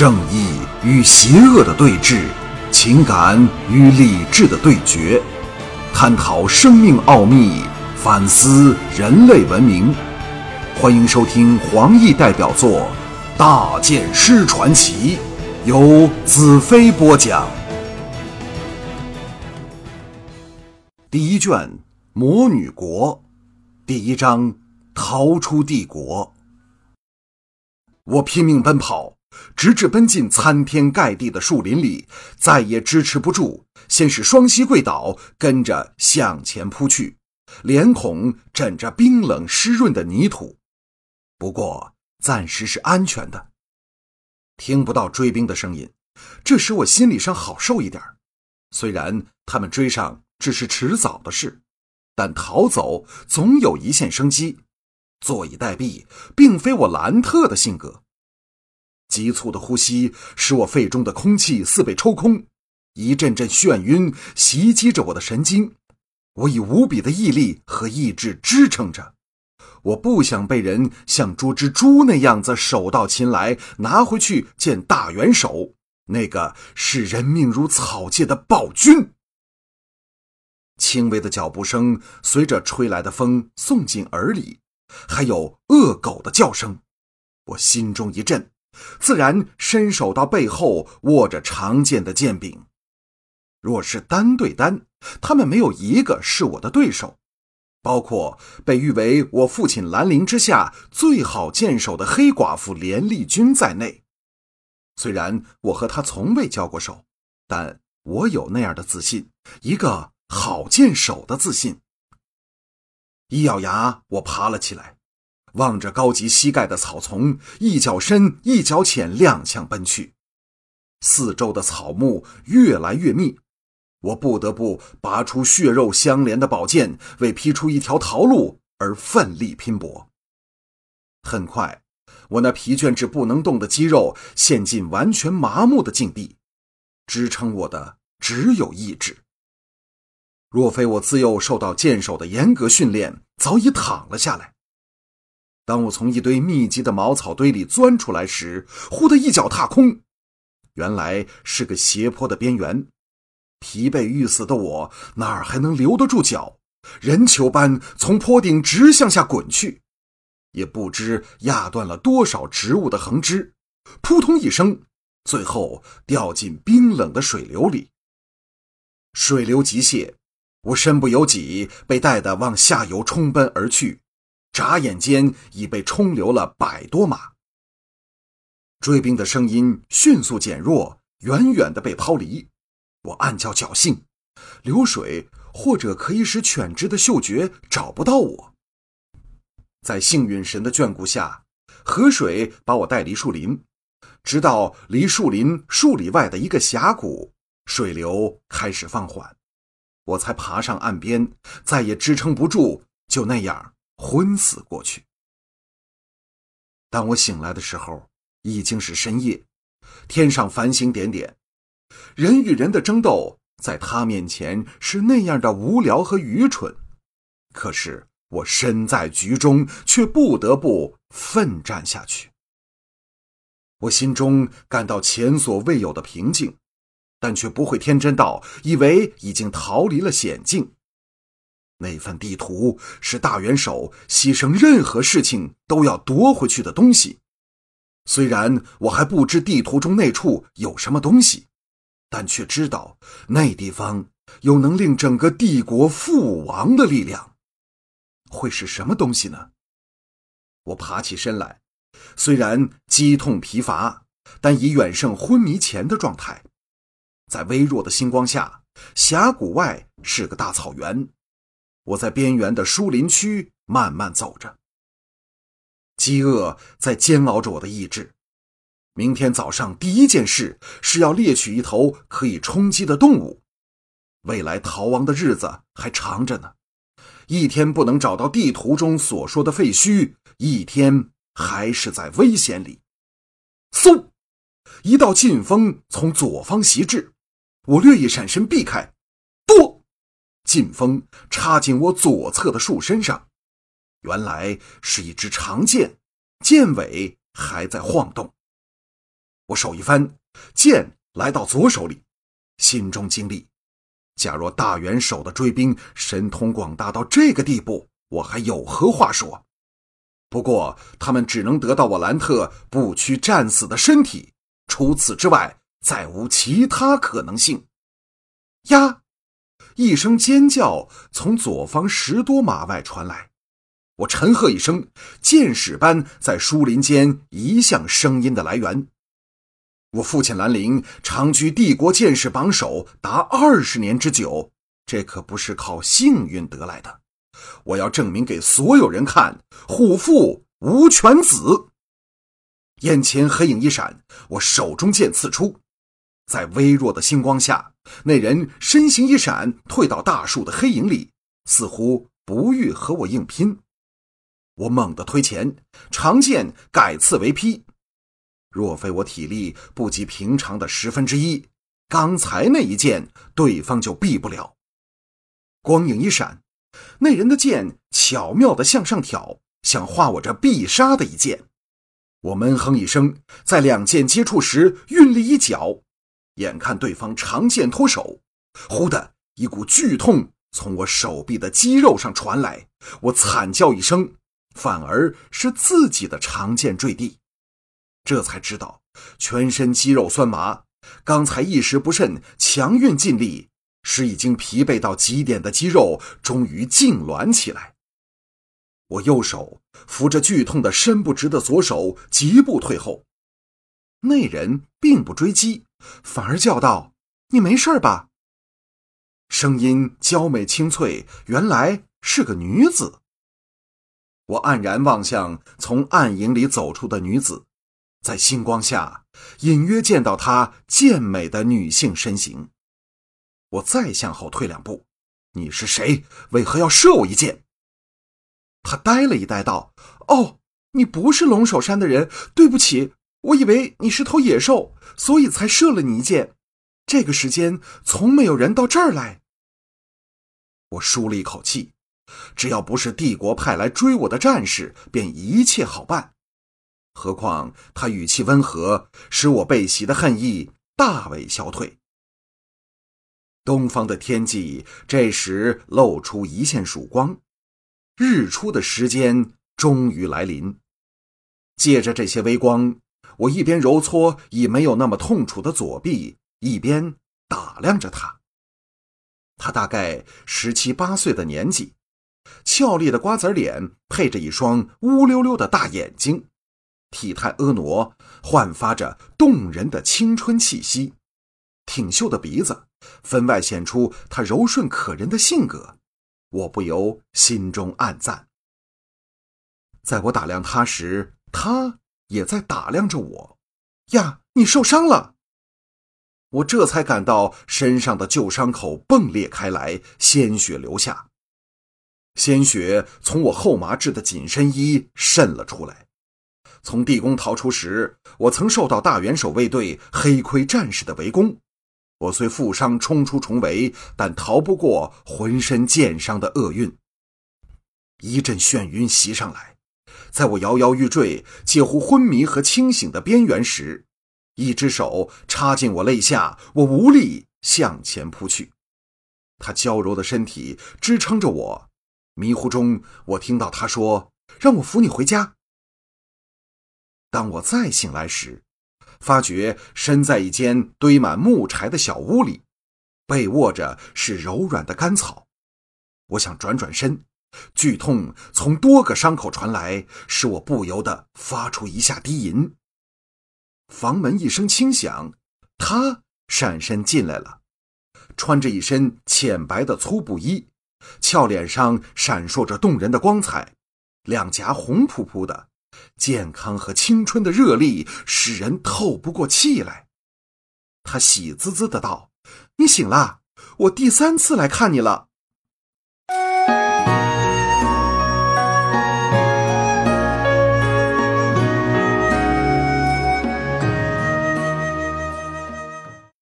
正义与邪恶的对峙，情感与理智的对决，探讨生命奥秘，反思人类文明。欢迎收听黄奕代表作《大剑师传奇》，由子飞播讲。第一卷《魔女国》，第一章《逃出帝国》。我拼命奔跑。直至奔进参天盖地的树林里，再也支持不住，先是双膝跪倒，跟着向前扑去，脸孔枕着冰冷湿润的泥土。不过暂时是安全的，听不到追兵的声音，这使我心理上好受一点。虽然他们追上只是迟早的事，但逃走总有一线生机。坐以待毙，并非我兰特的性格。急促的呼吸使我肺中的空气似被抽空，一阵阵眩晕袭击着我的神经。我以无比的毅力和意志支撑着，我不想被人像捉只猪那样子手到擒来，拿回去见大元首，那个视人命如草芥的暴君。轻微的脚步声随着吹来的风送进耳里，还有恶狗的叫声，我心中一震。自然伸手到背后握着长剑的剑柄。若是单对单，他们没有一个是我的对手，包括被誉为我父亲兰陵之下最好剑手的黑寡妇连丽君在内。虽然我和他从未交过手，但我有那样的自信，一个好剑手的自信。一咬牙，我爬了起来。望着高及膝盖的草丛，一脚深一脚浅，踉跄奔去。四周的草木越来越密，我不得不拔出血肉相连的宝剑，为劈出一条逃路而奋力拼搏。很快，我那疲倦至不能动的肌肉陷进完全麻木的境地，支撑我的只有意志。若非我自幼受到剑手的严格训练，早已躺了下来。当我从一堆密集的茅草堆里钻出来时，忽的一脚踏空，原来是个斜坡的边缘。疲惫欲死的我哪儿还能留得住脚？人球般从坡顶直向下滚去，也不知压断了多少植物的横枝，扑通一声，最后掉进冰冷的水流里。水流急泻，我身不由己，被带得往下游冲奔而去。眨眼间已被冲流了百多码，追兵的声音迅速减弱，远远的被抛离。我暗叫侥幸，流水或者可以使犬只的嗅觉找不到我。在幸运神的眷顾下，河水把我带离树林，直到离树林数里外的一个峡谷，水流开始放缓，我才爬上岸边，再也支撑不住，就那样。昏死过去。当我醒来的时候，已经是深夜，天上繁星点点，人与人的争斗在他面前是那样的无聊和愚蠢。可是我身在局中，却不得不奋战下去。我心中感到前所未有的平静，但却不会天真到以为已经逃离了险境。那份地图是大元首牺牲任何事情都要夺回去的东西。虽然我还不知地图中那处有什么东西，但却知道那地方有能令整个帝国覆亡的力量。会是什么东西呢？我爬起身来，虽然肌痛疲乏，但已远胜昏迷前的状态。在微弱的星光下，峡谷外是个大草原。我在边缘的疏林区慢慢走着，饥饿在煎熬着我的意志。明天早上第一件事是要猎取一头可以充饥的动物。未来逃亡的日子还长着呢，一天不能找到地图中所说的废墟，一天还是在危险里。嗖，一道劲风从左方袭至，我略一闪身避开。劲风插进我左侧的树身上，原来是一支长剑，剑尾还在晃动。我手一翻，剑来到左手里，心中惊栗。假若大元首的追兵神通广大到这个地步，我还有何话说？不过他们只能得到我兰特不屈战死的身体，除此之外再无其他可能性。呀！一声尖叫从左方十多码外传来，我沉喝一声，箭矢般在树林间移向声音的来源。我父亲兰陵长居帝国剑士榜首达二十年之久，这可不是靠幸运得来的。我要证明给所有人看，虎父无犬子。眼前黑影一闪，我手中剑刺出，在微弱的星光下，那人身形一闪，退到大树的黑影里，似乎不欲和我硬拼。我猛地推前，长剑改刺为劈。若非我体力不及平常的十分之一，刚才那一剑对方就避不了。光影一闪，那人的剑巧妙地向上挑，想化我这必杀的一剑。我闷哼一声，在两剑接触时运力一脚，眼看对方长剑脱手，忽的一股剧痛从我手臂的肌肉上传来，我惨叫一声，反而是自己的长剑坠地。这才知道，全身肌肉酸麻。刚才一时不慎，强运尽力，使已经疲惫到极点的肌肉终于痉挛起来。我右手扶着剧痛的伸不直的左手，疾步退后。那人并不追击，反而叫道：“你没事吧？”声音娇美清脆，原来是个女子。我黯然望向从暗影里走出的女子。在星光下，隐约见到她健美的女性身形。我再向后退两步，你是谁？为何要射我一箭？他呆了一呆，道：“哦，你不是龙首山的人，对不起，我以为你是头野兽，所以才射了你一箭。这个时间从没有人到这儿来。”我舒了一口气，只要不是帝国派来追我的战士，便一切好办。何况他语气温和，使我被袭的恨意大为消退。东方的天际这时露出一线曙光，日出的时间终于来临。借着这些微光，我一边揉搓已没有那么痛楚的左臂，一边打量着他。他大概十七八岁的年纪，俏丽的瓜子脸配着一双乌溜溜的大眼睛。体态婀娜，焕发着动人的青春气息；挺秀的鼻子，分外显出他柔顺可人的性格。我不由心中暗赞。在我打量他时，他也在打量着我。呀，你受伤了！我这才感到身上的旧伤口迸裂开来，鲜血流下，鲜血从我后麻制的紧身衣渗了出来。从地宫逃出时，我曾受到大元首卫队黑盔战士的围攻。我虽负伤冲出重围，但逃不过浑身剑伤的厄运。一阵眩晕袭上来，在我摇摇欲坠、介乎昏迷和清醒的边缘时，一只手插进我肋下，我无力向前扑去。他娇柔的身体支撑着我，迷糊中我听到他说：“让我扶你回家。”当我再醒来时，发觉身在一间堆满木柴的小屋里，被卧着是柔软的干草。我想转转身，剧痛从多个伤口传来，使我不由得发出一下低吟。房门一声轻响，他闪身进来了，穿着一身浅白的粗布衣，俏脸上闪烁着动人的光彩，两颊红扑扑的。健康和青春的热力使人透不过气来。他喜滋滋的道：“你醒了，我第三次来看你了。”